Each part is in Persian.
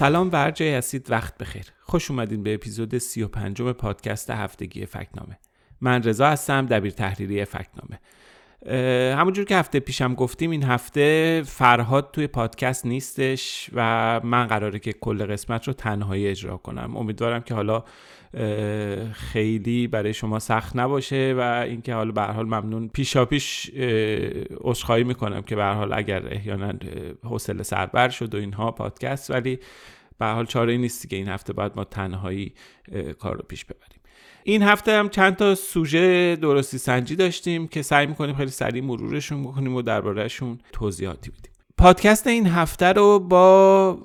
سلام و هر جایی هستید وقت بخیر. خوش اومدین به اپیزود 35 پادکست هفتگی فکنامه. من رضا هستم دبیر تحریری فکنامه. همونجور که هفته پیشم گفتیم این هفته فرهاد توی پادکست نیستش و من قراره که کل قسمت رو تنهایی اجرا کنم. امیدوارم که حالا خیلی برای شما سخت نباشه و اینکه حالا به حال ممنون. پیشا پیش عذرخواهی می‌کنم که به حال اگر احیانا حوصله سربر شد و اینها پادکست ولی به حال چاره نیستی که این هفته باید ما تنهایی کار رو پیش ببریم. این هفته هم چند تا سوژه درستی سنجی داشتیم که سعی می‌کنیم خیلی سریع مرورشون بکنیم و دربارهشون توضیحاتی بدیم. پادکست این هفته رو با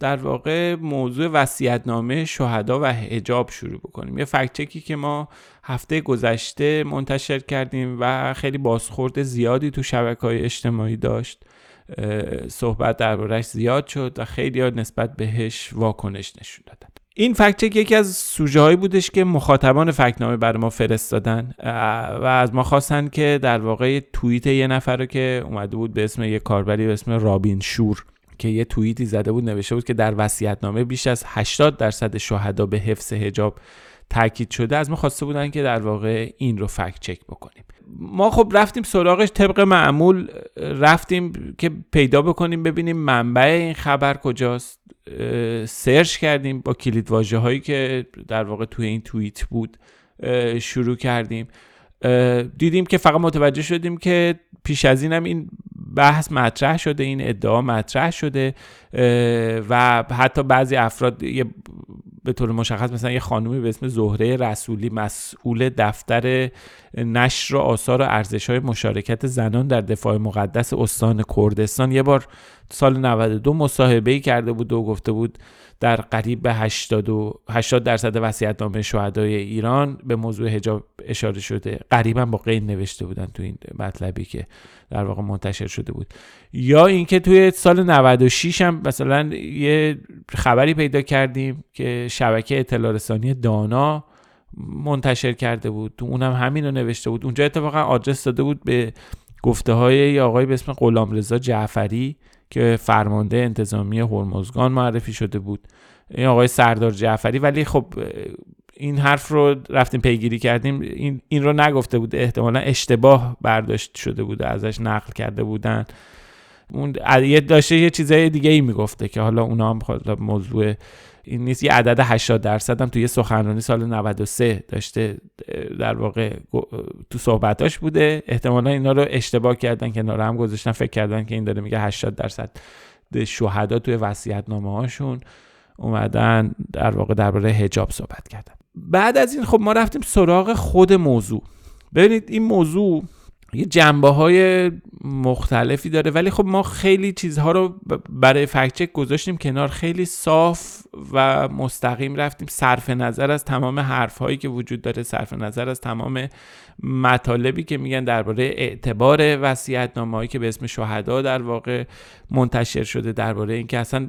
در واقع موضوع نامه شهدا و هجاب شروع بکنیم. یه فکچکی که ما هفته گذشته منتشر کردیم و خیلی بازخورد زیادی تو شبکه های اجتماعی داشت. صحبت دربارهش زیاد شد و خیلی ها نسبت بهش واکنش نشون دادن. این فکچک یکی از سوژه هایی بودش که مخاطبان فکنامه برای ما فرستادن و از ما خواستن که در واقع توییت یه نفر رو که اومده بود به اسم یه کاربری به اسم رابین شور که یه توییتی زده بود نوشته بود که در وصیت‌نامه بیش از 80 درصد شهدا به حفظ حجاب تاکید شده از ما خواسته بودن که در واقع این رو فکت چک بکنیم. ما خب رفتیم سراغش طبق معمول رفتیم که پیدا بکنیم ببینیم منبع این خبر کجاست. سرچ کردیم با کلید واژه هایی که در واقع توی این توییت بود شروع کردیم. دیدیم که فقط متوجه شدیم که پیش از اینم این بحث مطرح شده این ادعا مطرح شده و حتی بعضی افراد به طور مشخص مثلا یه خانومی به اسم زهره رسولی مسئول دفتر نشر و آثار و ارزش های مشارکت زنان در دفاع مقدس استان کردستان یه بار سال 92 مصاحبه کرده بود و گفته بود در قریب به 80 80 درصد وصیت‌نامه شهدای ایران به موضوع حجاب اشاره شده. قریبا با قید نوشته بودن تو این مطلبی که در واقع منتشر شده بود. یا اینکه توی سال 96 هم مثلا یه خبری پیدا کردیم که شبکه اطلاع رسانی دانا منتشر کرده بود. تو اونم همین رو نوشته بود. اونجا اتفاقا آدرس داده بود به گفته های آقای به اسم غلامرضا جعفری که فرمانده انتظامی هرمزگان معرفی شده بود. این آقای سردار جعفری ولی خب این حرف رو رفتیم پیگیری کردیم. این, این رو نگفته بود. احتمالا اشتباه برداشت شده بوده ازش نقل کرده بودن. اون یه داشته یه چیزای دیگه ای می‌گفته که حالا اونا هم موضوع این نیست. یه عدد 80 درصد هم توی سخنرانی سال 93 داشته در واقع تو صحبتاش بوده. احتمالا اینا رو اشتباه کردن که هم گذاشتن. فکر کردن که این داره میگه 80 درصد شهدا توی وصیت هاشون اومدن در واقع درباره حجاب صحبت کردن. بعد از این خب ما رفتیم سراغ خود موضوع. ببینید این موضوع یه جنبه های مختلفی داره ولی خب ما خیلی چیزها رو برای فکچک گذاشتیم کنار خیلی صاف و مستقیم رفتیم. صرف نظر از تمام حرف هایی که وجود داره صرف نظر از تمام مطالبی که میگن درباره اعتبار وصیت هایی که به اسم شهدا در واقع منتشر شده درباره اینکه اصلا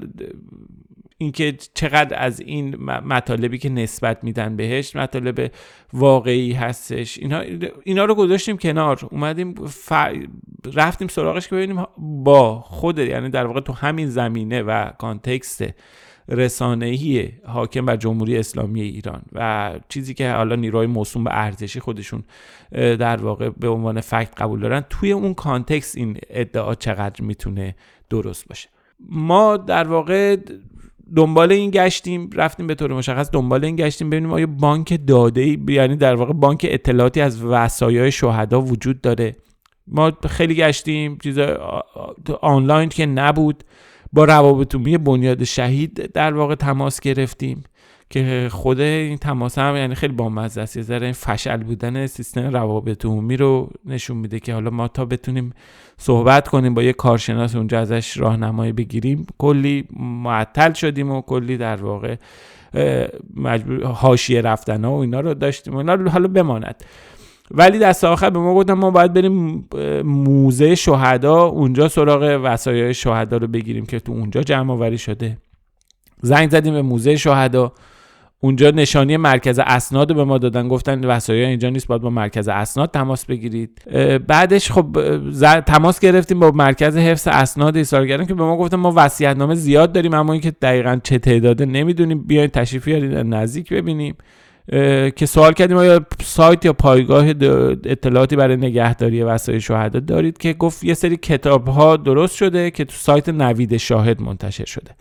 اینکه چقدر از این مطالبی که نسبت میدن بهش مطالب واقعی هستش. اینا, اینا رو گذاشتیم کنار. اومدیم رفتیم سراغش که ببینیم با خود یعنی در واقع تو همین زمینه و context رسانه‌ای حاکم بر جمهوری اسلامی ایران و چیزی که حالا نیروهای موسوم به ارزشی خودشون در واقع به عنوان fact قبول دارن توی اون context این ادعا چقدر می‌تونه درست باشه. ما در واقع دنبال این گشتیم رفتیم به طور مشخص دنبال این گشتیم ببینیم آیا بانک داده ای یعنی در واقع بانک اطلاعاتی از وصایای شهدا وجود داره. ما خیلی گشتیم چیز آنلاین که نبود با روابط بنیاد شهید در واقع تماس گرفتیم. که خود این تماس هم یعنی خیلی بامزه است. یه ذره این فشل بودن سیستم روابط عمومی رو نشون میده که حالا ما تا بتونیم صحبت کنیم با یه کارشناس اونجا ازش راهنمایی بگیریم کلی معطل شدیم و کلی در واقع مجبور حاشیه رفتن ها و اینا رو داشتیم و اینا رو حالا بماند. ولی دست آخر به ما گفتن ما باید بریم موزه شهدا اونجا سراغ وسایل شهدا رو بگیریم که تو اونجا جمع آوری شده. زنگ زدیم به موزه شهدا. اونجا نشانی مرکز اسناد به ما دادن. گفتن وسایل اینجا نیست باید با مرکز اسناد تماس بگیرید. بعدش خب تماس گرفتیم با مرکز حفظ اسناد ایثارگران که به ما گفتن ما وصیت‌نامه زیاد داریم اما اینکه دقیقا چه تعداده نمی‌دونیم. بیاین تشریف بیارید نزدیک ببینیم. که سوال کردیم آیا سایت یا پایگاه اطلاعاتی برای نگهداری وسایل شهدا دارید؟ که گفت یه سری کتاب ها درست شده که تو سایت نوید شاهد منتشر شده.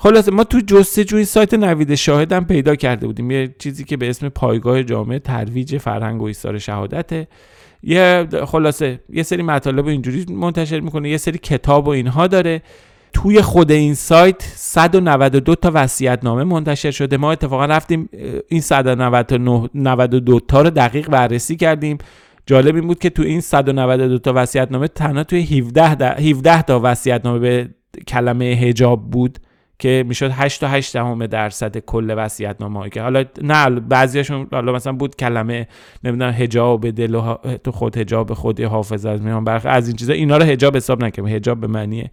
خلاصه ما تو جستجوی سایت نوید شاهد هم پیدا کرده بودیم. یه چیزی که به اسم پایگاه جامعه ترویج فرهنگ و ایثار شهادته یه خلاصه یه سری مطالب اینجوری منتشر می‌کنه یه سری کتاب و اینها داره. توی خود این سایت 192 تا وصیت نامه منتشر شده. ما اتفاقا رفتیم این 192 تا رو دقیق بررسی کردیم. جالب این بود که تو این 192 تا وصیت نامه تنها توی 17 17 تا وصیت نامه به کلمه حجاب بود. که می‌شد 8 تا 8 دهم درصد کل وصیت نامه که حالا نه بعضیاشون حالا مثلا بود کلمه نمی‌دونم حجاب دل و تو خود حجاب خودی حافظ از میان. برخ از این چیزا اینا رو حجاب حساب نکنیم حجاب به معنی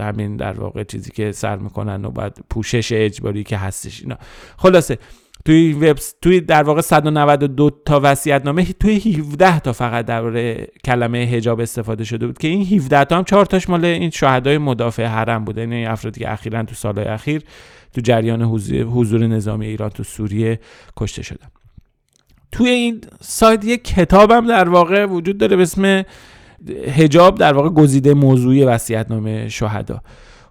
همین در واقع چیزی که سر می‌کنن و بعد پوشش اجباری که هستش اینا. خلاصه توی وب توی در واقع 192 تا وصیت نامه توی 17 تا فقط درباره کلمه حجاب استفاده شده بود که این 17 تا هم 4 تاش مال این شهدای مدافع حرم بوده این یعنی افرادی که اخیرا تو سالهای اخیر تو جریان حضور نظامی ایران تو سوریه کشته شدن. توی این سایت یک کتابم در واقع وجود داره به اسم هجاب در واقع گزیده موضوعی وصیت‌نامه شهدا.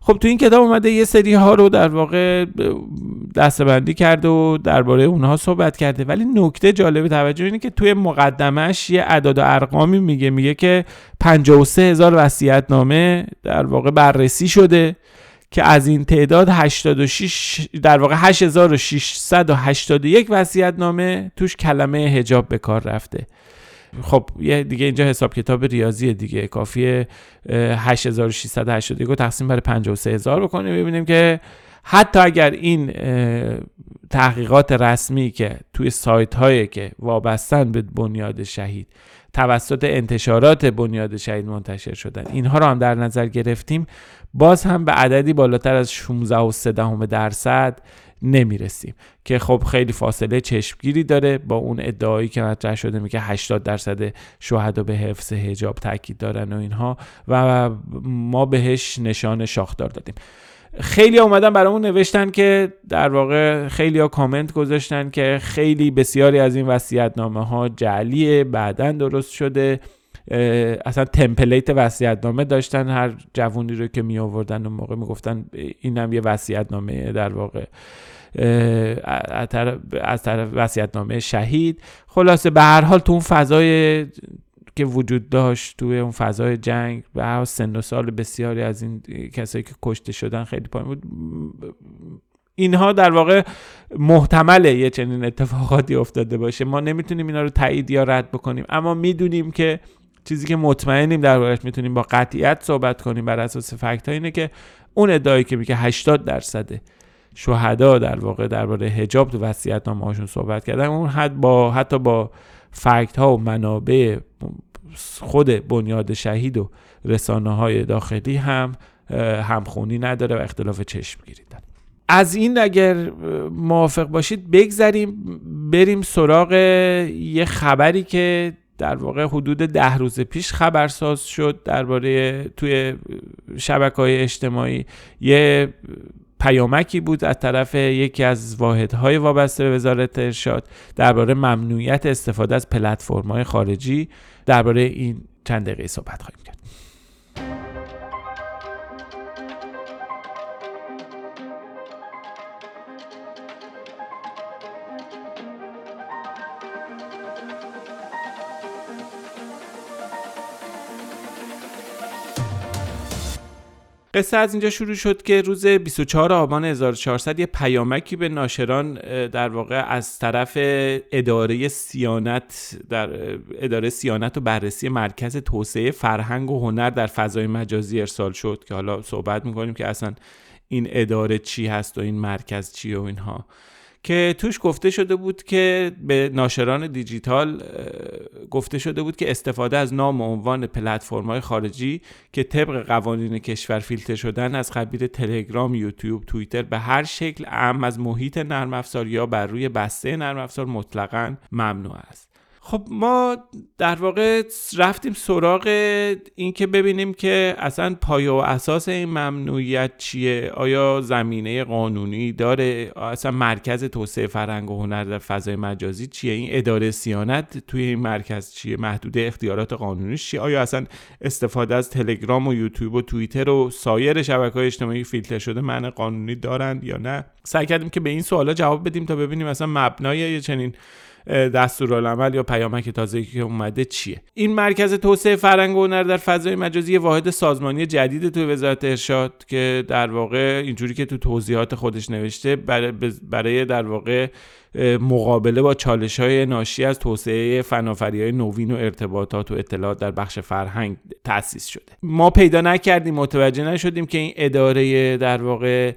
خب تو این کتاب اومده یه سری ها رو در واقع دستبندی کرده و درباره اونها صحبت کرده. ولی نکته جالب توجه اینه که توی مقدمش یه اعداد و ارقامی میگه. میگه که 53 هزار وصیت نامه در واقع بررسی شده که از این تعداد 86 در واقع 8681 وصیت نامه توش کلمه هجاب به کار رفته. خب یه دیگه اینجا حساب کتاب ریاضی دیگه. کافیه 8681 رو تقسیم بر 53000 بکنیم ببینیم که حتی اگر این تحقیقات رسمی که توی سایت هایی که وابستن به بنیاد شهید توسط انتشارات بنیاد شهید منتشر شدن اینها رو هم در نظر گرفتیم باز هم به عددی بالاتر از 16 و 3 درصد نمی‌رسیم. که خب خیلی فاصله چشمگیری داره. با اون ادعایی که مطرح شده میگه 80 درصد شهدا به حفظ حجاب تاکید دارن و اینها و ما بهش نشان شاخدار دادیم. خیلی اومدن برامون نوشتن که در واقع خیلی ها کامنت گذاشتن که خیلی بسیاری از این وصیت نامه ها جعلیه بعدا درست شده. اصلا تمپلیت وصیت نامه داشتن هر جوونی رو که می آوردن و موقع می‌گفتن اینم یه وصیت نامه در واقع از طرف وصیت نامه شهید. خلاصه به هر حال تو اون فضای که وجود داشت توی اون فضای جنگ هر سن و سال بسیاری از این کسایی که کشته شدن خیلی پایین بود. اینها در واقع محتمله یه چنین اتفاقاتی افتاده باشه. ما نمی‌تونیم اینا رو تایید یا رد بکنیم. اما می‌دونیم که چیزی که مطمئنیم در واقع می‌تونیم با قطعیت صحبت کنیم. بر اساس فکت اینه که اون ادعایی که میگه 80 درصد شهدا در واقع درباره حجاب تو وصیت هاشون صحبت کردن اون حد با حتی با فکت ها و منابع خود بنیاد شهید و رسانه های داخلی هم همخونی نداره و اختلاف چشم داره از این اگر موافق باشید بگذریم بریم سراغ یه خبری که در واقع حدود ده روز پیش خبرساز شد درباره توی شبکه های اجتماعی. یه پیامکی بود از طرف یکی از واحدهای وابسته به وزارت ارشاد درباره ممنوعیت استفاده از پلتفرم‌های خارجی. درباره این چند دقیقه صحبت خواهیم کرد. قصه از اینجا شروع شد که روز 24 آبان 1400 یه پیامکی به ناشران در واقع از طرف اداره سیانت در اداره سیانت و بررسی مرکز توسعه فرهنگ و هنر در فضای مجازی ارسال شد که حالا صحبت می‌کنیم که اصلا این اداره چی هست و این مرکز چی و اینها. که توش گفته شده بود که به ناشران دیجیتال گفته شده بود که استفاده از نام و عنوان های خارجی که طبق قوانین کشور فیلتر شدن از قبیل تلگرام، یوتیوب، توییتر به هر شکل اهم از محیط نرم افزار یا بر روی بسته نرم افزار مطلقا ممنوع است. خب ما در واقع رفتیم سراغ این که ببینیم که اصلا پایه و اساس این ممنوعیت چیه؟ آیا زمینه قانونی داره؟ اصلا مرکز توسعه فرهنگ و هنر در فضای مجازی چیه؟ این اداره سیانت توی این مرکز چیه؟ محدود اختیارات قانونیش چیه؟ آیا اصلا استفاده از تلگرام و یوتیوب و توییتر و سایر شبکه های اجتماعی فیلتر شده معنی قانونی دارند یا نه؟ سعی کردیم که به این سوالا جواب بدیم تا ببینیم اصلا مبنای چنین دستورالعمل یا پیامک تازه که اومده چیه؟ این مرکز توسعه فرهنگ هنر در فضای مجازی واحد سازمانی جدید تو وزارت ارشاد که در واقع اینجوری که تو توضیحات خودش نوشته برای در واقع مقابله با چالش های ناشی از توسعه فنافری های نوین و ارتباطات و اطلاعات در بخش فرهنگ تأسیس شده. ما پیدا نکردیم متوجه نشدیم که این اداره در واقع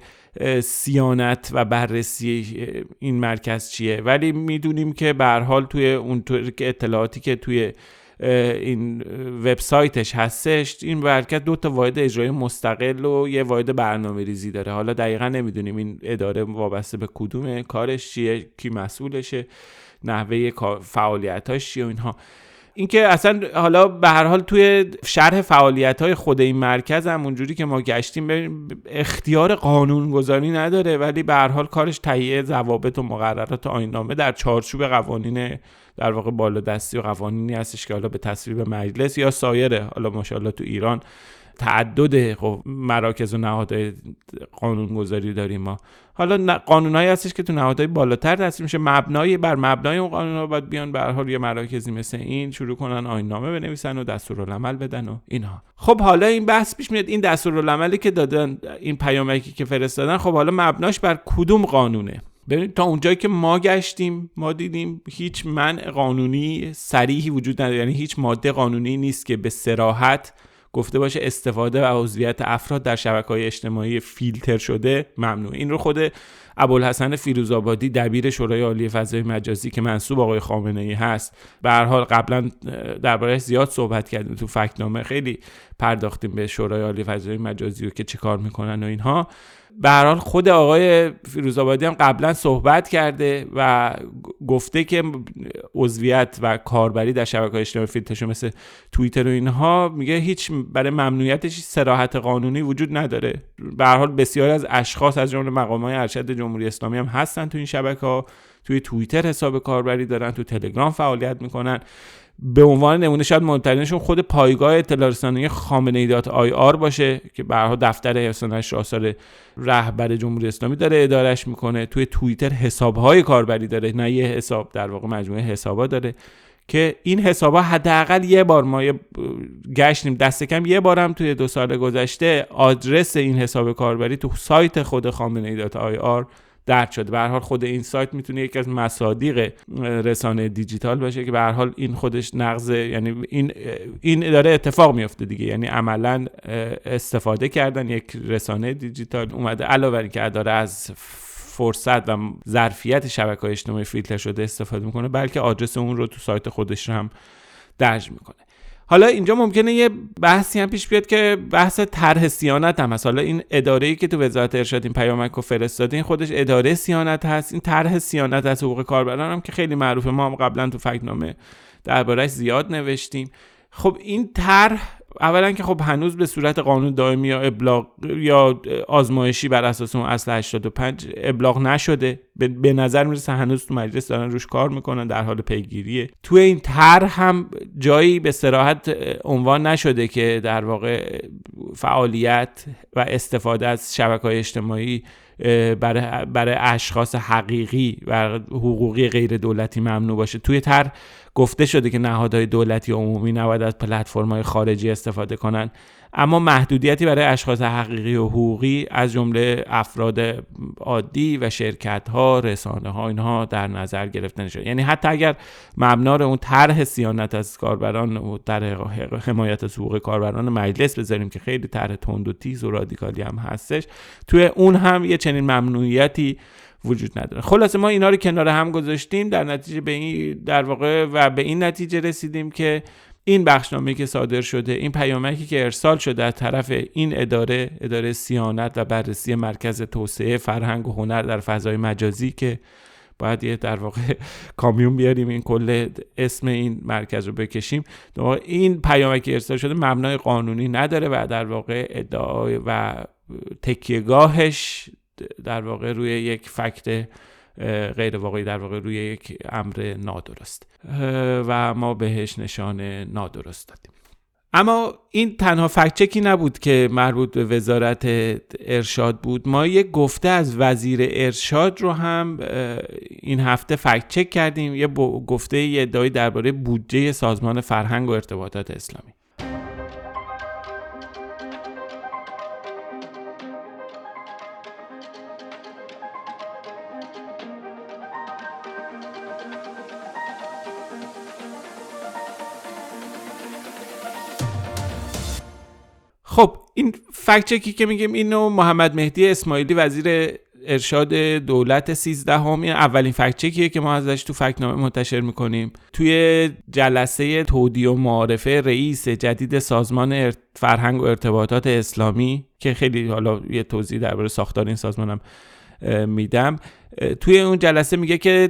سیانت و بررسی این مرکز چیه. ولی می‌دونیم که به حال توی اونطور که اطلاعاتی که توی این وبسایتش هستش این مرکز دو تا واحد اجرایی مستقل و یه واحد برنامه ریزی داره. حالا دقیقا نمی‌دونیم این اداره وابسته به کدوم کارش چیه کی مسئولشه نحوه فعالیتاش چیه و اینها. اینکه اصلا حالا به هر حال توی شرح فعالیت های خود این مرکز هم اونجوری که ما گشتیم اختیار قانون گذاری نداره ولی به هر حال کارش تهیه ضوابط و مقررات آینامه در چارچوب قوانین در واقع بالادستی و قوانینی هستش که حالا به تصویب مجلس یا سایره حالا ماشاءالله تو ایران تعدد خب مراکز و نهادهای قانونگذاری داریم ما. حالا قانونهایی هستش که تو نهادهای بالاتر تصویب میشه. مبنای بر مبنای اون قانون ها باید بیان. به حال یه مراکزی مثل این شروع کنن آینامه بنویسن و دستورالعمل بدن و اینها. خب حالا این بحث پیش میاد. این دستورالعملی که دادن این پیامکی که فرستادن خب حالا مبناش بر کدوم قانونه؟ ببینید تا اونجایی که ما گشتیم ما دیدیم هیچ منع قانونی صریحی وجود نداره. یعنی هیچ ماده قانونی نیست که به سراحت گفته باشه استفاده و عضویت افراد در شبکه های اجتماعی فیلتر شده ممنوع این رو خود ابوالحسن فیروزآبادی دبیر شورای عالی فضای مجازی که منصوب آقای خامنه ای هست به هر حال قبلا درباره زیاد صحبت کردیم تو فکنامه. خیلی پرداختیم به شورای عالی فضای مجازی و که چه کار می‌کنن و اینها. به هر حال خود آقای فیروزآبادی هم قبلا صحبت کرده و گفته که عضویت و کاربری در شبکه اجتماعی فیلترشو مثل توییتر و اینها میگه هیچ برای ممنوعیتش سراحت قانونی وجود نداره. به هر حال بسیاری از اشخاص از جمله مقامات ارشد جمهوری اسلامی هم هستن تو این شبکه ها توی توییتر حساب کاربری دارن تو تلگرام فعالیت می‌کنن. به عنوان نمونه شاید مهمترینشون خود پایگاه اطلاع رسانی خامنه ای آی آر باشه که برها دفتر حسانش آثار رهبر جمهوری اسلامی داره ادارش می‌کنه. توی توییتر حسابهای کاربری داره نه یه حساب در واقع مجموعه حسابا داره که این حسابا حداقل یه بار ما گشتیم دست کم یه بارم توی دو سال گذشته آدرس این حساب کاربری تو سایت خود خامنه ای آی آر درد شده. به حال خود این سایت می‌تونه یکی از مصادیق رسانه دیجیتال باشه که به حال این خودش نقض یعنی این این داره اتفاق میفته دیگه. یعنی عملا استفاده کردن یک رسانه دیجیتال اومده علاوه که داره از فرصت و ظرفیت شبکه های اجتماعی فیلتر شده استفاده می‌کنه بلکه آدرس اون رو تو سایت خودش هم درج می‌کنه. حالا اینجا ممکنه یه بحثی هم پیش بیاد که بحث طرح سیانت هم هست. حالا این اداره ای که تو وزارت ارشاد این پیامک رو فرستاده این خودش اداره سیانت هست. این طرح سیانت از حقوق کاربران هم که خیلی معروفه. ما هم قبلا تو فکنامه دربارهش زیاد نوشتیم. خب این طرح اولا که خب هنوز به صورت قانون دائمی یا ابلاغ یا آزمایشی بر اساس اون اصل 85 ابلاغ نشده. به نظر می‌رسه هنوز تو مجلس دارن روش کار می‌کنن در حال پیگیریه. تو این طرح هم جایی به سراحت عنوان نشده که در واقع فعالیت و استفاده از شبکه های اجتماعی برای, برای اشخاص حقیقی و حقوقی غیر دولتی ممنوع باشه. توی تر گفته شده که نهادهای دولتی عمومی نباید از پلتفرم‌های خارجی استفاده کنند اما محدودیتی برای اشخاص حقیقی و حقوقی از جمله افراد عادی و شرکت ها رسانه ها اینها در نظر گرفته نشد یعنی حتی اگر مبنا اون طرح سیانت از کاربران و در حمایت از حقوق کاربران مجلس بذاریم که خیلی طرح تند و تیز و رادیکالی هم هستش توی اون هم یه چنین ممنوعیتی وجود نداره. خلاصه ما اینا رو کنار هم گذاشتیم در نتیجه به این در واقع و به این نتیجه رسیدیم که این بخشنامه که صادر شده این پیامکی که ارسال شده از طرف این اداره اداره سیانت و بررسی مرکز توسعه فرهنگ و هنر در فضای مجازی که باید یه در واقع کامیون بیاریم این کل اسم این مرکز رو بکشیم. این پیامکی ارسال شده مبنای قانونی نداره و در واقع ادعای و تکیهگاهش در واقع روی یک فکت غیر واقعی در واقع روی یک امر نادرست. و ما بهش نشان نادرست دادیم. اما این تنها فکچکی نبود که مربوط به وزارت ارشاد بود. ما یک گفته از وزیر ارشاد رو هم این هفته فکچک کردیم. یه گفته یه درباره بودجه سازمان فرهنگ و ارتباطات اسلامی. خب این فکچکی که میگیم اینو محمد مهدی اسماعیلی وزیر ارشاد دولت 13 همین اولین فکچکیه که ما ازش تو فکنامه منتشر می‌کنیم. توی جلسه تودی و معارفه رئیس جدید سازمان فرهنگ و ارتباطات اسلامی که خیلی حالا یه توضیح درباره ساختار این سازمانم. میدم. توی اون جلسه میگه که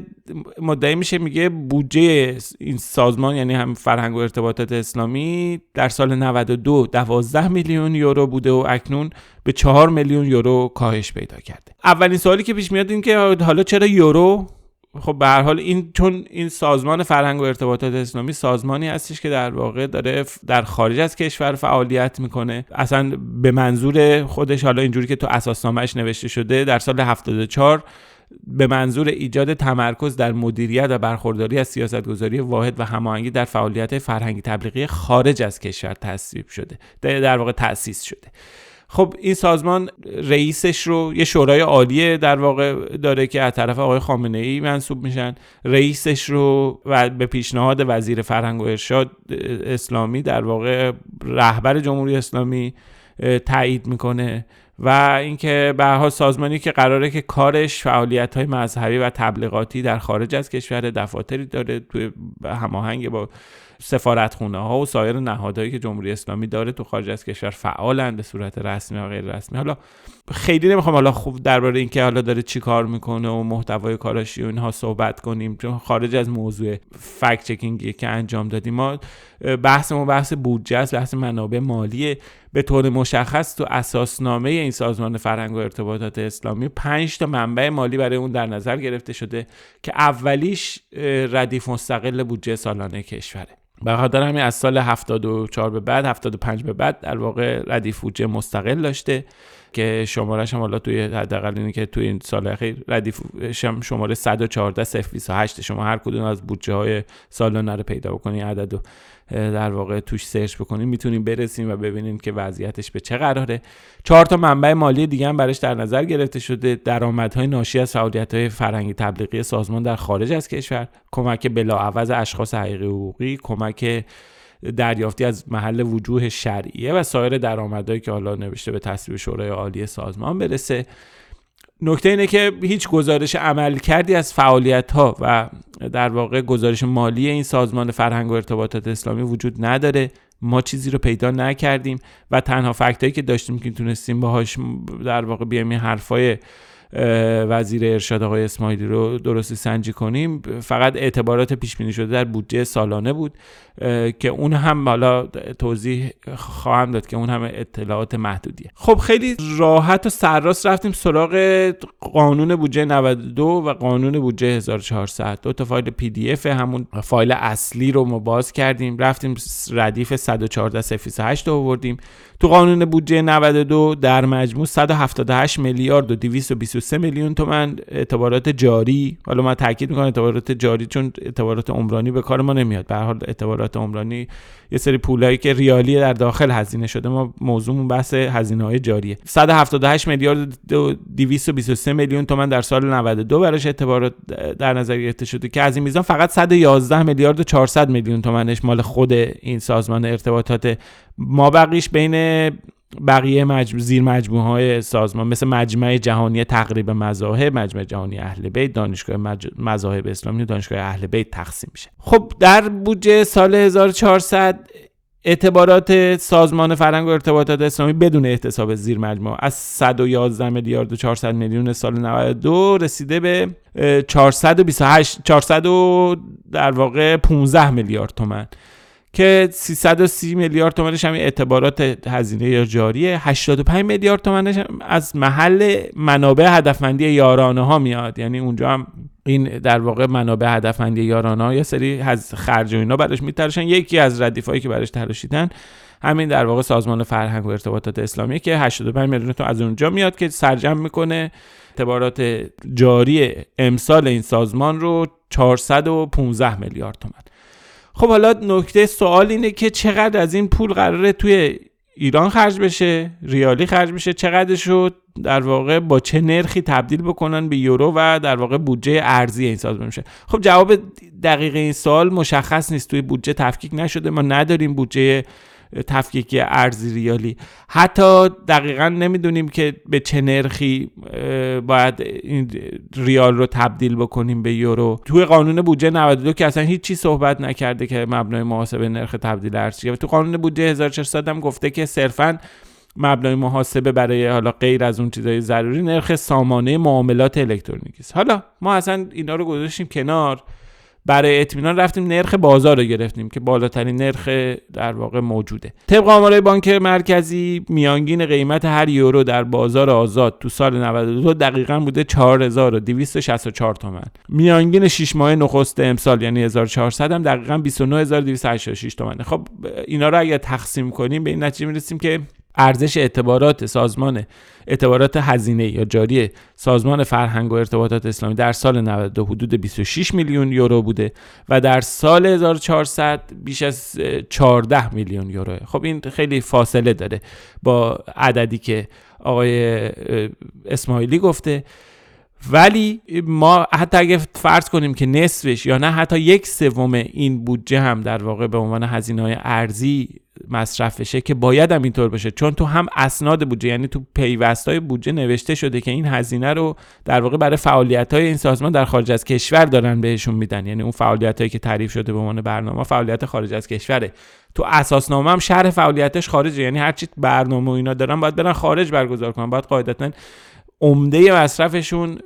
مدعی میشه میگه بودجه این سازمان یعنی هم فرهنگ و ارتباطات اسلامی در سال 92 12 میلیون یورو بوده و اکنون به 4 میلیون یورو کاهش پیدا کرده. اولین سوالی که پیش میاد این که حالا چرا یورو خب به هر حال این چون این سازمان فرهنگ و ارتباطات اسلامی سازمانی هستش که در واقع داره در خارج از کشور فعالیت می‌کنه. اصلا به منظور خودش حالا اینجوری که تو اساسنامهش نوشته شده در سال 74 به منظور ایجاد تمرکز در مدیریت و برخورداری از سیاستگذاری واحد و هماهنگی در فعالیت فرهنگی تبلیغی خارج از کشور تصویب شده در واقع تأسیس شده. خب این سازمان رئیسش رو یه شورای عالیه در واقع داره که از طرف آقای خامنه ای منصوب میشن. رئیسش رو و به پیشنهاد وزیر فرهنگ و ارشاد اسلامی در واقع رهبر جمهوری اسلامی تایید می‌کنه و اینکه به حال سازمانی که قراره که کارش فعالیت های مذهبی و تبلیغاتی در خارج از کشور دفاتری داره توی هماهنگ با سفارتخونه ها و سایر نهادهایی که جمهوری اسلامی داره تو خارج از کشور فعالن به صورت رسمی و غیر رسمی حالا خیلی نمی‌خوام حالا خوب درباره اینکه حالا داره چی کار می‌کنه و محتوای کاراشی و اینها صحبت کنیم چون خارج از موضوع فکت چکینگی که انجام دادیم. ما بحثمون بحث بودجه است بحث منابع مالیه. به طور مشخص تو اساسنامه این سازمان فرهنگ و ارتباطات اسلامی پنج تا منبع مالی برای اون در نظر گرفته شده که اولیش ردیف مستقل بودجه سالانه کشوره. به خاطر همین از سال 74 به بعد 75 به بعد در واقع ردیف بودجه مستقل داشته. که شمارش هم حالا توی حداقل اینه که توی این سال اخیر ردیف شماره 114 028 شما هر کدوم از بودجه های سالانه رو پیدا بکنید عدد در واقع توش سرچ بکنیم می‌تونیم برسیم و ببینیم که وضعیتش به چه قراره. چهار تا منبع مالی دیگه هم براش در نظر گرفته شده. درآمدهای ناشی از فعالیت‌های فرهنگی تبلیغی سازمان در خارج از کشور کمک بلاعوض اشخاص حقیقی حقوقی کمک دریافتی از محل وجوه شرعیه و سایر درآمدهایی که حالا نوشته به تصویب شورای عالی سازمان برسه. نکته اینه که هیچ گزارش عمل کردی از فعالیت ها و در واقع گزارش مالی این سازمان فرهنگ و ارتباطات اسلامی وجود نداره. ما چیزی رو پیدا نکردیم و تنها فکتایی که داشتیم که تونستیم باهاش در واقع بیایم این حرفای وزیر ارشاد آقای اسماعیلی رو درستی سنجی کنیم فقط اعتبارات پیش بینی شده در بودجه سالانه بود. که اون هم حالا توضیح خواهم داد که اون هم اطلاعات محدودیه. خب خیلی راحت و سرراست رفتیم سراغ قانون بودجه 92 و قانون بودجه 1400 دو تا فایل PDF همون فایل اصلی رو ما باز کردیم. رفتیم ردیف 114 08 رو آوردیم. تو قانون بودجه 92 در مجموع 178 میلیارد و 223 میلیون تومن اعتبارات جاری. حالا من تاکید می‌کنم اعتبارات جاری چون اعتبارات عمرانی به کار ما نمیاد. به حال اعتبارات عمرانی یه سری پولایی که ریالی در داخل هزینه شده ما موضوعمون بحث هزینه های جاریه 178 میلیارد 223 میلیون تومن در سال 92 براش اعتبارات در نظر گرفته شده که از این میزان فقط 111 میلیارد و 400 میلیون تومنش مال خود این سازمان ارتباطات ما بقیش بین بقیه مجموع زیر مجموعه های سازمان مثل مجمع جهانی تقریب مذاهب مجمع جهانی اهل بیت دانشگاه مذاهب اسلامی دانشگاه اهل بیت تقسیم میشه. خب در بودجه سال 1400 اعتبارات سازمان فرهنگ و ارتباطات اسلامی بدون احتساب زیر مجموعه از 111 میلیارد و 400 میلیون سال 92 رسیده به 428 400 در واقع 15 میلیارد تومن که 330 میلیارد تومنش هم اعتبارات هزینه جاریه. 85 میلیارد تومنش از محل منابع هدفمندی یارانه ها میاد. یعنی اونجا هم این در واقع منابع هدفمندی یارانه ها یا سری از خرج و اینا براش میترشن یکی از ردیفایی که براش تراشیدن همین در واقع سازمان فرهنگ و ارتباطات اسلامی که 85 میلیون تومن از اونجا میاد که سرجم می‌کنه. اعتبارات جاری امسال این سازمان رو 415 میلیارد تومن. خب حالا نکته سوال اینه که چقدر از این پول قراره توی ایران خرج بشه ریالی خرج بشه چقدرش رو در واقع با چه نرخی تبدیل بکنن به یورو و در واقع بودجه ارزی این سازمان میشه. خب جواب دقیق این سوال مشخص نیست توی بودجه تفکیک نشده ما نداریم بودجه تفکیک ارزی ریالی. حتی دقیقا نمی‌دونیم که به چه نرخی باید این ریال رو تبدیل بکنیم به یورو. توی قانون بودجه 92 که اصلا هیچی صحبت نکرده که مبنای محاسبه نرخ تبدیل ارزی تو قانون بودجه 1400 هم گفته که صرفا مبنای محاسبه برای حالا غیر از اون چیزای ضروری نرخ سامانه معاملات الکترونیکی است. حالا ما اصلا اینا رو گذاشتیم کنار. برای اطمینان رفتیم نرخ بازار رو گرفتیم که بالاترین نرخ در واقع موجوده. طبق آمارای بانک مرکزی میانگین قیمت هر یورو در بازار آزاد تو سال 92 دقیقا بوده 4264 تومن. میانگین 6 ماه نخست امسال یعنی 1400 هم دقیقا 29286 تومنه. خب اینا رو اگر تقسیم کنیم به این نتیجه می‌رسیم که ارزش اعتبارات سازمان اعتبارات هزینه یا جاری سازمان فرهنگ و ارتباطات اسلامی در سال 92 حدود 26 میلیون یورو بوده و در سال 1400 بیش از 14 میلیون یورو. خب این خیلی فاصله داره با عددی که آقای اسماعیلی گفته. ولی ما حتی اگه فرض کنیم که نصفش یا نه حتی یک سوم این بودجه هم در واقع به عنوان هزینه های ارزی مصرف بشه که باید هم اینطور باشه. چون تو هم اسناد بودجه یعنی تو پیوستای بودجه نوشته شده که این هزینه رو در واقع برای فعالیت های این سازمان در خارج از کشور دارن بهشون میدن. یعنی اون فعالیت هایی که تعریف شده به عنوان برنامه فعالیت خارج از کشوره. تو اساسنامه هم شهر فعالیتش خارجه. یعنی هر چی برنامه و اینا دارن باید برن خارج برگزار کنن. باید قاعدتا عمده مصرفشون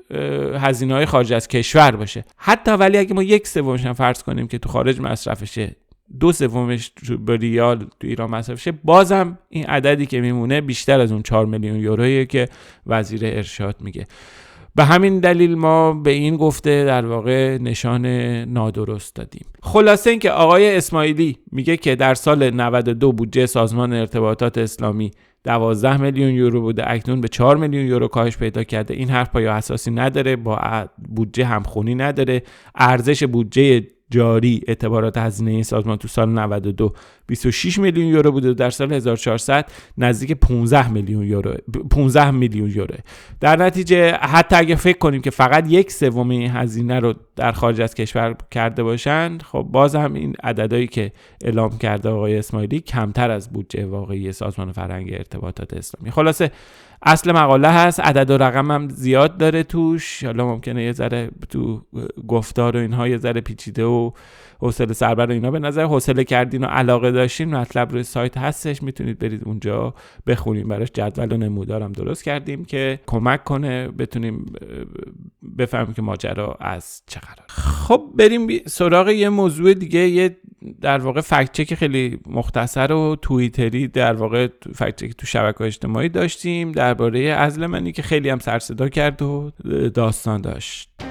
هزینه های خارج از کشور باشه. حتی ولی اگه ما یک سومش فرض کنیم که تو خارج مصرفشه دو سومش به ریال تو ایران مصرف شه بازم این عددی که میمونه بیشتر از اون 4 میلیون یورویه که وزیر ارشاد میگه. به همین دلیل ما به این گفته در واقع نشان نادرست دادیم. خلاصه اینکه آقای اسماعیلی میگه که در سال 92 بودجه سازمان ارتباطات اسلامی 12 میلیون یورو بوده اکنون به 4 میلیون یورو کاهش پیدا کرده. این حرف پای اساسی نداره با بودجه همخونی نداره. ارزش بودجه جاری اعتبارات هزینه این سازمان تو سال 92 26 میلیون یورو بوده در سال 1400 نزدیک 15 میلیون یورو 15 میلیون یورو در نتیجه حتی اگه فکر کنیم که فقط یک سوم این هزینه رو در خارج از کشور کرده باشند خب باز هم این عددهایی که اعلام کرده آقای اسماعیلی کمتر از بودجه واقعی سازمان فرهنگ ارتباطات اسلامی. خلاصه اصل مقاله هست. عدد و رقم هم زیاد داره توش. حالا ممکنه یه ذره تو گفتار و اینها یه ذره پیچیده و حوصله سربر اینا به نظر حوصله کردین و علاقه داشتین مطلب روی سایت هستش می‌تونید برید اونجا بخونیم براش جدول و نمودارم درست کردیم که کمک کنه بتونیم بفهمیم که ماجرا از چه قرار خب بریم سراغ یه موضوع دیگه یه در واقع فکت خیلی مختصر و توییتری در واقع فکت تو شبکه اجتماعی داشتیم درباره ازل منی که خیلی هم سر صدا کرد و داستان داشت.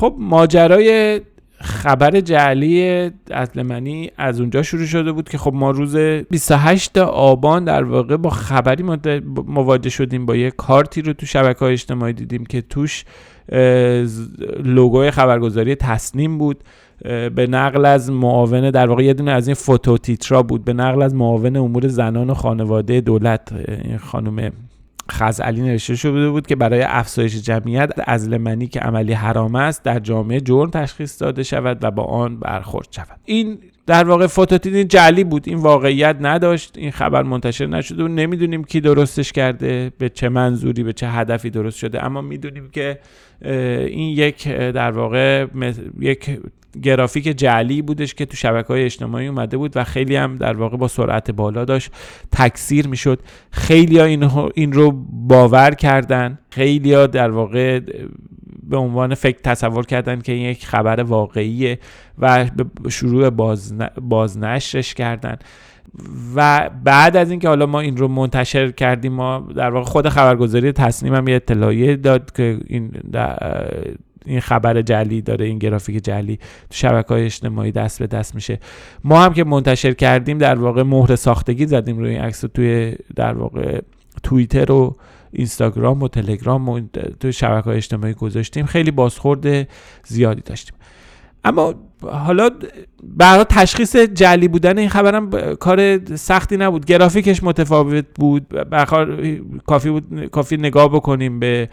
خب ماجرای خبر جعلی ازلمنی از اونجا شروع شده بود که خب ما روز 28 آبان در واقع با خبری مواجه شدیم با یه کارتی رو تو شبکه های اجتماعی دیدیم که توش لوگوی خبرگزاری تصنیم بود. به نقل از معاون در واقع یه دونه از این فوتو تیترا بود. به نقل از معاون امور زنان و خانواده دولت این خانم خزعلی نوشته شده بود که برای افزایش جمعیت از لمنی که عملی حرام است در جامعه جرم تشخیص داده شود و با آن برخورد شود. این در واقع فوتوتین جعلی بود. این واقعیت نداشت. این خبر منتشر نشده و نمی‌دونیم کی درستش کرده به چه منظوری به چه هدفی درست شده. اما می‌دونیم که این یک در واقع یک گرافیک جعلی بودش که تو شبکه های اجتماعی اومده بود و خیلی هم در واقع با سرعت بالا داشت. تکثیر می‌شد. خیلی ها این, رو باور کردن. خیلی ها در واقع به عنوان فکر تصور کردن که این یک خبر واقعیه و به شروع بازنشرش کردن. و بعد از اینکه حالا ما این رو منتشر کردیم ما در واقع خود خبرگزاری تصنیم هم یه اطلاعیه داد که این این خبر جلی داره این گرافیک جلی تو شبکه های اجتماعی دست به دست میشه. ما هم که منتشر کردیم در واقع مهر ساختگی زدیم روی این عکس توی در واقع توییتر و اینستاگرام و تلگرام و تو شبکه های اجتماعی گذاشتیم. خیلی بازخورد زیادی داشتیم. اما حالا برای تشخیص جلی بودن این خبرم کار سختی نبود. گرافیکش متفاوت بود. کافی بود کافی نگاه بکنیم به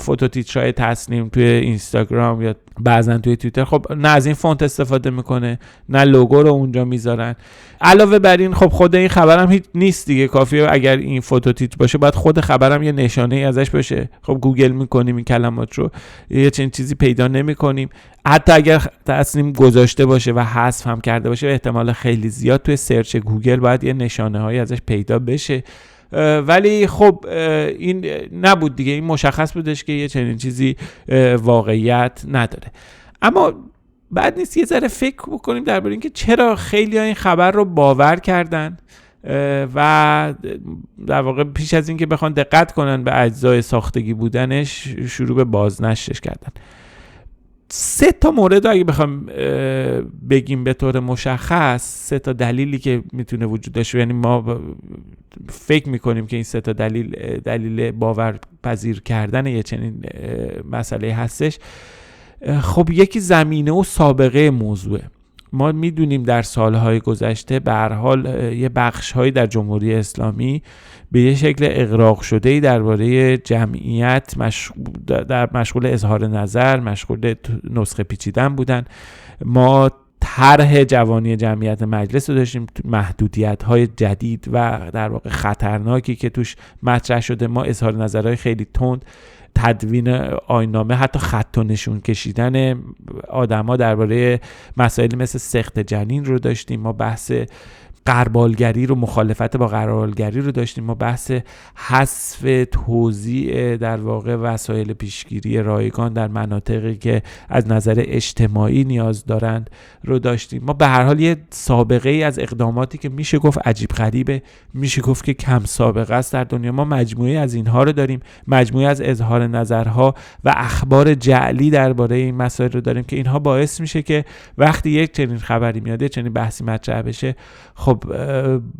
فوتوتیترای تصنیم توی اینستاگرام یا بعضا توی توییتر. خب نه از این فونت استفاده می‌کنه نه لوگو رو اونجا می‌ذارن. علاوه بر این خب خود این خبرم هیچ نیست دیگه. کافیه اگر این فوتوتیتر باشه باید خود خبرم یه نشانه ای ازش باشه خب گوگل می‌کنیم این کلمات رو. یه چنین چیزی پیدا نمی‌کنیم. حتی اگر تسنیم گذاشته باشه و حذف هم کرده باشه احتمال خیلی زیاد توی search گوگل باید یه نشانه هایی ازش پیدا بشه. ولی خب این نبود دیگه. این مشخص بودش که یه چنین چیزی واقعیت نداره. اما بعد نیست یه ذره فکر بکنیم درباره اینکه چرا خیلی این خبر رو باور کردن و در واقع پیش از اینکه بخوان دقت کنن به اجزای ساختگی بودنش شروع به بازنشرش کردن. سه تا مورد اگه بخوام بگیم به طور مشخص سه تا دلیلی که می‌تونه وجود داشته. یعنی ما فکر می‌کنیم که این سه تا دلیل دلیل باورپذیر کردن یه چنین مسئله هستش. خب یکی زمینه و سابقه موضوعه. ما می‌دونیم در سالهای گذشته به حال یه بخشهایی در جمهوری اسلامی به یه شکل اقراق شده درباره جمعیت در مشغول اظهار نظر مشغول نسخه پیچیدن بودن. ما طرح جوانی جمعیت مجلس رو داشتیم محدودیت های جدید و در واقع خطرناکی که توش مطرح شده. ما اظهار نظرهای خیلی تند تدوین آینامه حتی خط و نشون کشیدن آدما درباره مسائلی مثل سخت جنین رو داشتیم. ما بحث قربالگری رو مخالفت با قربالگری رو داشتیم. ما بحث حذف توزیع در واقع وسایل پیشگیری رایگان در مناطقی که از نظر اجتماعی نیاز دارند رو داشتیم. ما به هر حال یه سابقه ای از اقداماتی که میشه گفت عجیب غریبه. میشه گفت که کم سابقه است در دنیا. ما مجموعه از اینها رو داریم. مجموعه از اظهار نظرها و اخبار جعلی درباره این مسائل رو داریم که اینها باعث میشه که وقتی یک چنین خبری میاد چنین بحثی مطرح بشه خب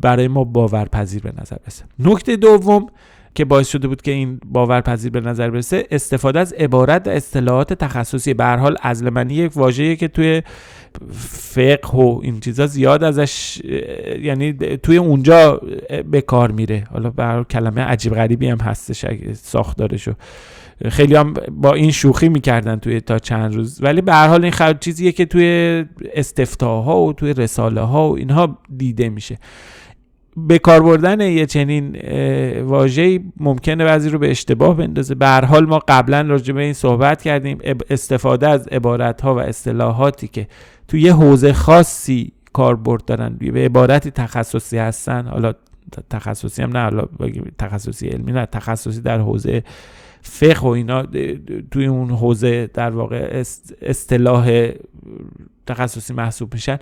برای ما باورپذیر به نظر برسه. نکته دوم که باعث شده بود که این باورپذیر به نظر برسه استفاده از عبارت و اصطلاحات تخصصی. به هر حال ازلمنی یک واژه‌ای که توی فقه و این چیزا زیاد ازش یعنی توی اونجا به کار میره. حالا به کلمه عجیب غریبی هم هستش ساختارشو. خیلی هم با این شوخی می‌کردن توی تا چند روز. ولی به هر حال این خبر چیزیه که توی استفتاها و توی رساله ها و اینها دیده میشه. به کار بردن یه چنین واژه‌ای ممکنه بعضی رو به اشتباه بندازه. به هر حال ما قبلا راجع به این صحبت کردیم استفاده از عبارت ها و اصطلاحاتی که توی یه حوزه خاصی کاربرد دارن. به عبارتی تخصصی هستن. حالا تخصصی هم نه حالا تخصصی علمی نه تخصصی در حوزه فقه و اینا توی اون حوزه در واقع اصطلاح تخصصی محسوب میشن.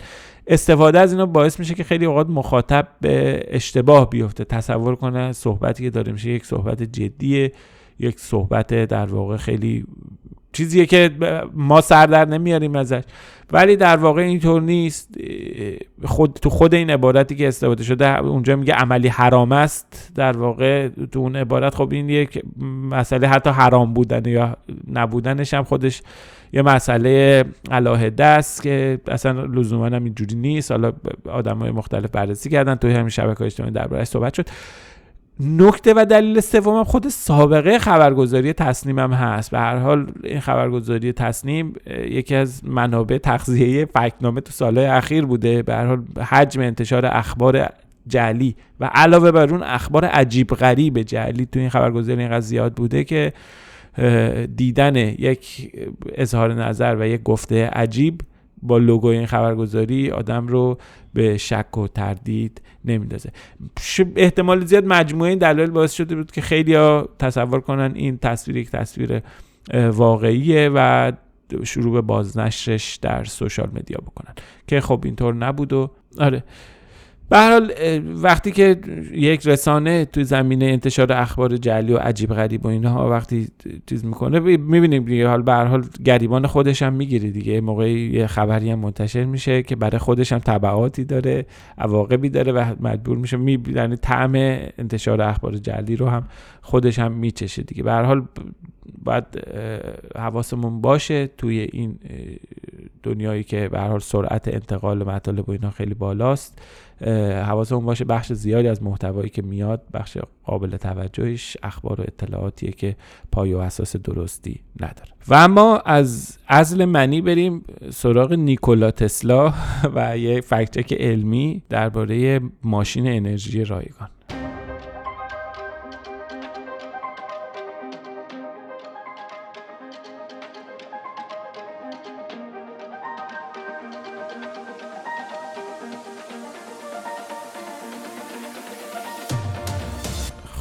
استفاده از اینا باعث میشه که خیلی اوقات مخاطب به اشتباه بیفته تصور کنه صحبتی که داره میشه یک صحبت جدیه یک صحبت در واقع خیلی چیزیه که ما سر در نمیاریم ازش. ولی در واقع اینطور نیست. خود تو خود این عبارتی که استفاده شده اونجا میگه عملی حرام است. در واقع تو اون عبارت خب این یک مسئله حتی حرام بودن یا نبودنش هم خودش یه مسئله علاهده است که اصلا لزوما هم اینجوری نیست. حالا آدم های مختلف بررسی کردن. توی همین شبکه اجتماعی دربارهش صحبت شد. نکته و دلیل سومم خود سابقه خبرگزاری تصنیم هم هست. به هر حال این خبرگزاری تصنیم یکی از منابع تغذیه فکنامه تو سالهای اخیر بوده. به هر حال حجم انتشار اخبار جعلی و علاوه بر اون اخبار عجیب غریب جعلی تو این خبرگزاری اینقدر زیاد بوده که دیدن یک اظهار نظر و یک گفته عجیب با لوگوی این خبرگزاری آدم رو به شک و تردید نمیندازه. احتمال زیاد مجموعه این دلایل باعث شده بود که خیلی ها تصور کنن این تصویر یک تصویر واقعیه و شروع به بازنشرش در سوشال مدیا بکنن. که خب اینطور نبود و آره. به حال وقتی که یک رسانه تو زمینه انتشار اخبار جلی و عجیب غریب و اینها وقتی چیز می‌کنه می‌بینیم دیگه. حال به حال گریبان خودش هم می‌گیره دیگه. موقعی یه خبری هم منتشر میشه که برای خودش هم تبعاتی داره عواقبی داره و مجبور میشه. می یعنی طعم انتشار اخبار جلی رو هم خودش هم میچشه دیگه. به حال باید حواسمون باشه توی این دنیایی که به حال سرعت انتقال مطالب و اینا خیلی بالاست. حواسمون باشه بخش زیادی از محتوایی که میاد بخش قابل توجهش اخبار و اطلاعاتیه که پای و اساس درستی نداره. و اما از ازل منی بریم سراغ نیکولا تسلا و یه فکچک علمی درباره ماشین انرژی رایگان.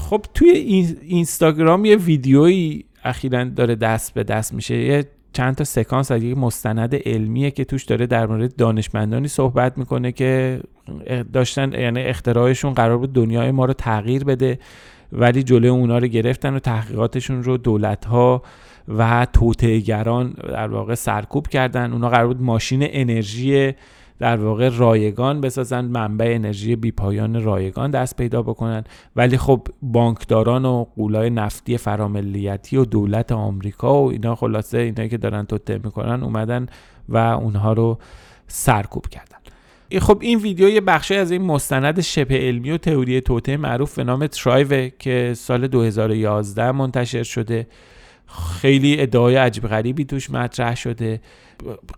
خب توی اینستاگرام یه ویدیویی اخیرا داره دست به دست میشه. یه چند تا سکانس از یک مستند علمیه که توش داره در مورد دانشمندانی صحبت می‌کنه که داشتن یعنی اختراعشون قرار بود دنیای ما رو تغییر بده ولی جلوی اونا رو گرفتن و تحقیقاتشون رو دولت ها و توتهگران در واقع سرکوب کردن. اونا قرار بود ماشین انرژی در واقع رایگان بسازن منبع انرژی بیپایان رایگان دست پیدا بکنن. ولی خب بانکداران و قولای نفتی فراملیتی و دولت آمریکا و اینا خلاصه اینا که دارن توته می‌کنن اومدن و اونها رو سرکوب کردن. خب این ویدیو یه بخشی از این مستند شبه علمی و تئوری توطئه معروف به نام Thrive که سال 2011 منتشر شده. خیلی ادعای عجیب غریبی توش مطرح شده.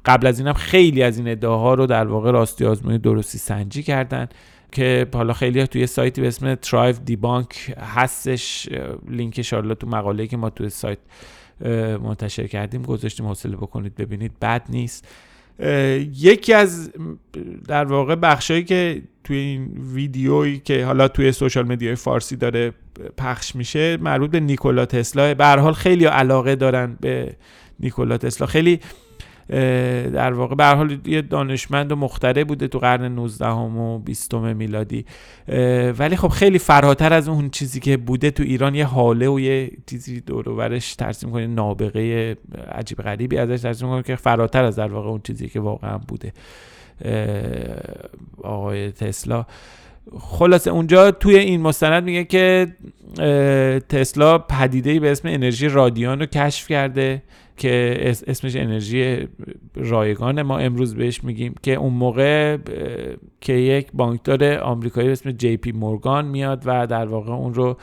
قبل از اینم خیلی از این ادعاها رو در واقع راستی آزمایی درستی سنجی کردن که حالا خیلی ها توی سایتی به اسم Thrive Debunk هستش. لینکش حالا تو مقاله که ما توی سایت منتشر کردیم گذاشتیم حوصله بکنید ببینید. بد نیست. یکی از در واقع بخشایی که توی این ویدیویی که حالا توی سوشال مدیای فارسی داره پخش میشه مربوط به نیکولا تسلا به حال خیلی علاقه دارن به نیکولا تسلا. خیلی در واقع به حال یه دانشمند و مختره بوده تو قرن 19 و 20 میلادی. ولی خب خیلی فراتر از اون چیزی که بوده تو ایران یه حاله و یه چیزی دور برش ترسیم کنه نابغه عجیب غریبی ازش ترسیم کنه که فراتر از در واقع اون چیزی که واقعا بوده. آقای تسلا. خلاصه اونجا توی این مستند میگه که تسلا پدیده به اسم انرژی رادیان رو کشف کرده. که اسمش انرژی رایگان ما امروز بهش میگیم که اون موقع که یک بانکدار آمریکایی به اسم جی پی مورگان میاد و در واقع اون رو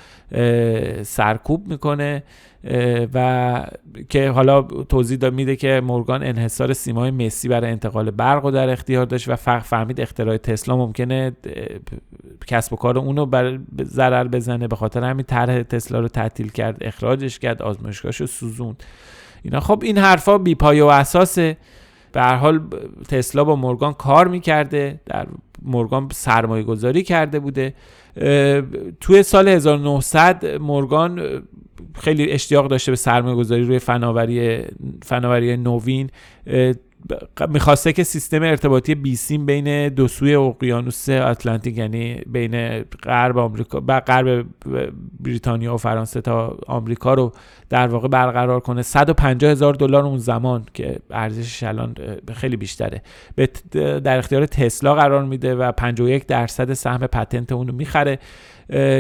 سرکوب می‌کنه و که حالا توضیح میده که مورگان انحصار سیمای مسی برای انتقال برق رو در اختیار داشت و فهمید اختراع تسلا ممکنه کسب و کار اونو بر ضرر بزنه. به خاطر همین طرح تسلا رو تعطیل کرد اخراجش کرد آزمایشگاهش رو سوزوند. اینا. خب این حرفا بی پایه و اساسه. به هر حال تسلا با مورگان کار می‌کرده. در مورگان سرمایه گذاری کرده بوده. توی سال 1900 مورگان خیلی اشتیاق داشته به سرمایه گذاری روی فناوری فناوری نوین. می‌خواسته که سیستم ارتباطی بیسیم بین دو سوی اقیانوس آتلانتیک یعنی بین غرب آمریکا و غرب بریتانیا و فرانسه تا آمریکا رو در واقع برقرار کنه. 150 هزار دلار اون زمان که ارزشش الان خیلی بیشتره. به در اختیار تسلا قرار میده و 51 درصد سهم پتنت اون رو می‌خره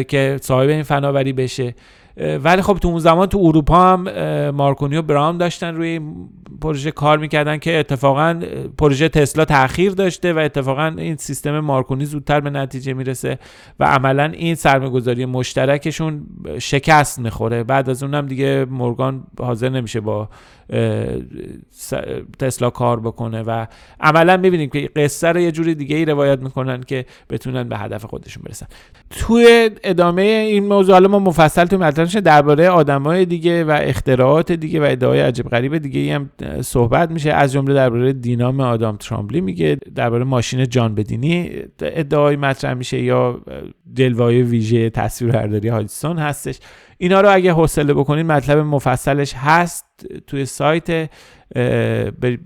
که صاحب این فناوری بشه. ولی خب تو اون زمان تو اروپا هم مارکونی و براون داشتن روی پروژه کار می‌کردن که اتفاقا پروژه تسلا تاخیر داشته و اتفاقا این سیستم مارکونی زودتر به نتیجه می‌رسه و عملا این سرمایه‌گذاری مشترکشون شکست می‌خوره. بعد از اونم دیگه مورگان حاضر نمیشه با تسلا کار بکنه و عملا می‌بینیم که قصه رو یه جوری دیگه ای روایت می‌کنن که بتونن به هدف خودشون برسن. توی ادامه این موضوع حالا ما مفصل تو مطلبش درباره آدمای دیگه و اختراعات دیگه و ادعای عجیب غریب دیگه هم صحبت میشه. از جمله درباره دینام آدام ترامبلی میگه درباره ماشین جان بدینی ادعای مطرح میشه یا دلوای ویژه تصویربرداری هاجسون هستش. اینا رو اگه حوصله بکنید مطلب مفصلش هست توی سایت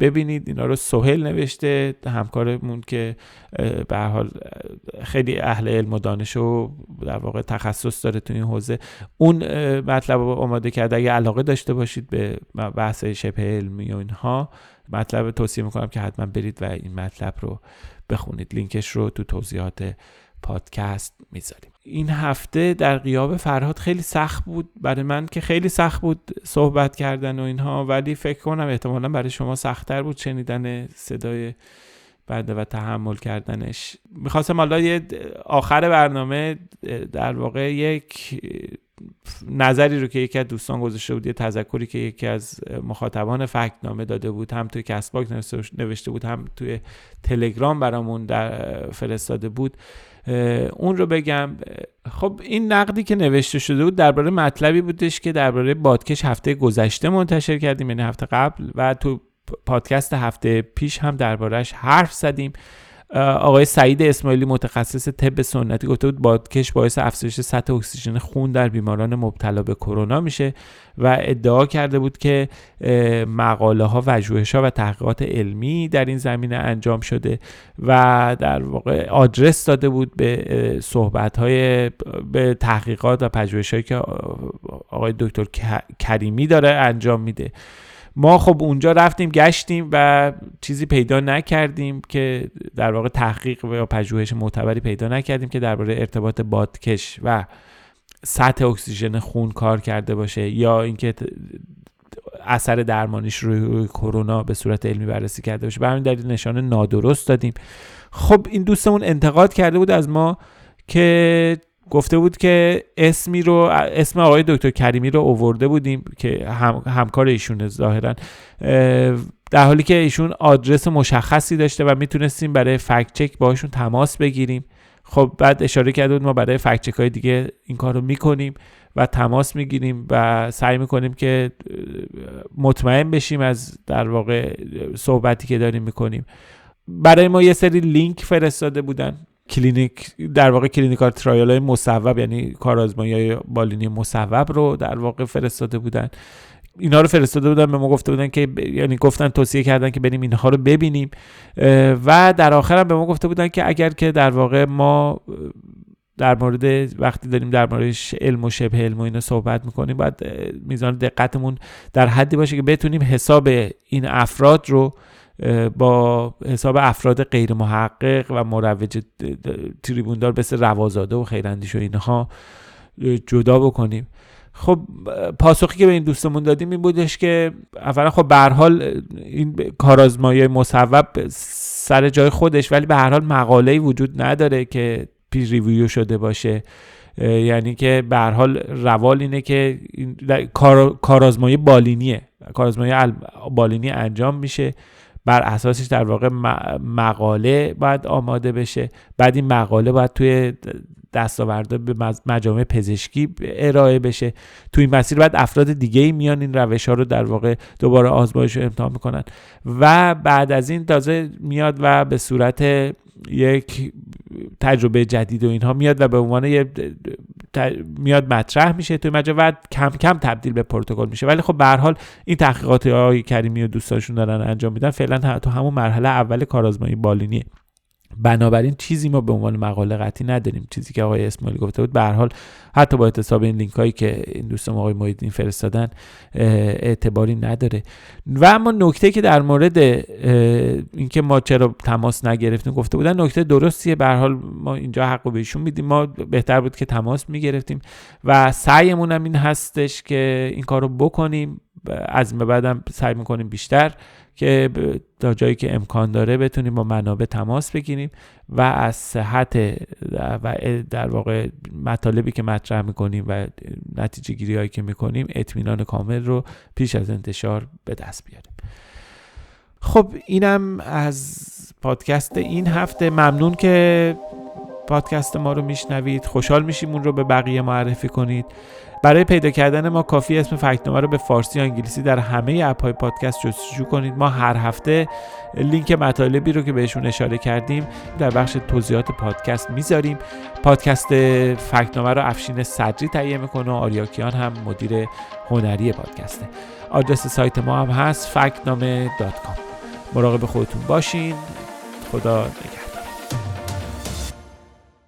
ببینید اینا رو سهل نوشته همکارمون که به حال خیلی اهل علم و دانش و در واقع تخصص داره تو این حوزه. اون مطلب رو آماده کرده. اگه علاقه داشته باشید به بحث شبه علمی و اینها مطلب توصیه می‌کنم که حتما برید و این مطلب رو بخونید. لینکش رو تو توضیحات پادکست می‌ذاریم. این هفته در قیاب فرهاد خیلی سخت بود برای من که خیلی سخت بود صحبت کردن و اینها ولی فکر کنم احتمالا برای شما سختتر بود شنیدن صدای بعد و تحمل کردنش. می‌خواستم حالا یه آخر برنامه در واقع یک نظری رو که یکی از دوستان گذاشته بود یه تذکری که یکی از مخاطبان فکت نامه داده بود هم توی کسباک نوشته بود هم توی تلگرام برامون در فرستاده بود. اون رو بگم. خب این نقدی که نوشته شده بود درباره مطلبی بودش که درباره بادکش هفته گذشته منتشر کردیم یعنی هفته قبل و تو پادکست هفته پیش هم دربارهش حرف زدیم. آقای سعید اسماعیلی متخصص طب سنتی گفته بود بادکش باعث افزایش سطح اکسیژن خون در بیماران مبتلا به کرونا میشه و ادعا کرده بود که مقاله ها و ها و تحقیقات علمی در این زمینه انجام شده و در واقع آدرس داده بود به صحبت های به تحقیقات و پژوهش که آقای دکتر کریمی داره انجام میده. ما خب اونجا رفتیم گشتیم و چیزی پیدا نکردیم که در واقع تحقیق و پژوهش معتبری پیدا نکردیم که درباره ارتباط بادکش و سطح اکسیژن خون کار کرده باشه یا اینکه اثر درمانیش روی کرونا به صورت علمی بررسی کرده باشه. به همین دلیل نشان نادرست دادیم. خب این دوستمون انتقاد کرده بود از ما که گفته بود که اسمی رو اسم آقای دکتر کریمی رو اوورده بودیم که هم، همکار ایشونه ظاهرا در حالی که ایشون آدرس مشخصی داشته و می‌تونستیم برای فکت چک باشون تماس بگیریم. خب بعد اشاره کرده بود ما برای فکت چک های دیگه این کار رو می‌کنیم و تماس می‌گیریم و سعی می‌کنیم که مطمئن بشیم از در واقع صحبتی که داریم می‌کنیم. برای ما یه سری لینک فرستاده بودن. کلینیک در واقع clinical trial های مصوب یعنی کارآزمایی های بالینی مصوب رو در واقع فرستاده بودن. اینا رو فرستاده بودن به ما گفته بودن که یعنی گفتن توصیه کردن که بریم اینها رو ببینیم. و در آخر هم به ما گفته بودن که اگر که در واقع ما در مورد وقتی داریم در مورد علم و شبه علم و اینا صحبت می‌کنیم باید میزان دقتمون در حدی باشه که بتونیم حساب این افراد رو با حساب افراد غیر محقق و مروج تریبوندار مثل روازاده و خیراندیش و اینها جدا بکنیم. خب پاسخی که به این دوستمون دادیم این بودش که اولا خب به هر حال این کارآزمایی مصوب سر جای خودش ولی به هر حال مقاله‌ای وجود نداره که پی ریویو شده باشه. یعنی که به هر حال روال اینه که کار کارآزمایی بالینیه. کارآزمایی بالینی انجام میشه. بر اساسش در واقع مقاله باید آماده بشه. بعد این مقاله باید توی دستاورده به مجامع پزشکی ارائه بشه. توی این مسیر بعد افراد دیگه ای میان این روش ها رو در واقع دوباره آزمایش رو امتحان می‌کنن. و بعد از این تازه میاد و به صورت یک تجربه جدید و اینها میاد و به عنوان یه میاد مطرح میشه توی مجله و کم کم تبدیل به پروتکل میشه. ولی خب به حال این تحقیقات های کریمی و دوستاشون دارن انجام میدن فعلا تو همون مرحله اول کارآزمایی بالینیه. بنابراین چیزی ما به عنوان مقاله قطعی نداریم. چیزی که آقای اسماعیل گفته بود به حال حتی با اعتصاب این لینک هایی که این دوستم آقای محیدین فرستادن اعتباری نداره. و اما نکته که در مورد اینکه ما چرا تماس نگرفتیم گفته بودن نکته درستیه. به حال ما اینجا حق بهشون میدیم. ما بهتر بود که تماس می‌گرفتیم. و سعیمون هم این هستش که این کار رو بکنیم. از این بعدم سعی می‌کنیم بیشتر که تا جایی که امکان داره بتونیم با منابع تماس بگیریم و از صحت و در واقع مطالبی که مطرح می‌کنیم و نتیجه گیری هایی که می‌کنیم اطمینان کامل رو پیش از انتشار به دست بیاریم. خب اینم از پادکست این هفته. ممنون که پادکست ما رو میشنوید. خوشحال میشیم اون رو به بقیه معرفی کنید. برای پیدا کردن ما کافی اسم فکتنامه رو به فارسی یا انگلیسی در همه اپ های پادکست جستجو کنید. ما هر هفته لینک مطالبی رو که بهشون اشاره کردیم در بخش توضیحات پادکست می‌ذاریم. پادکست فکتنامه رو افشین صدری تهیه می‌کنه و آریاکیان هم مدیر هنری پادکسته. آدرس سایت ما هم هست فکتنامه مراقب خودتون باشین. خدا نگهدار.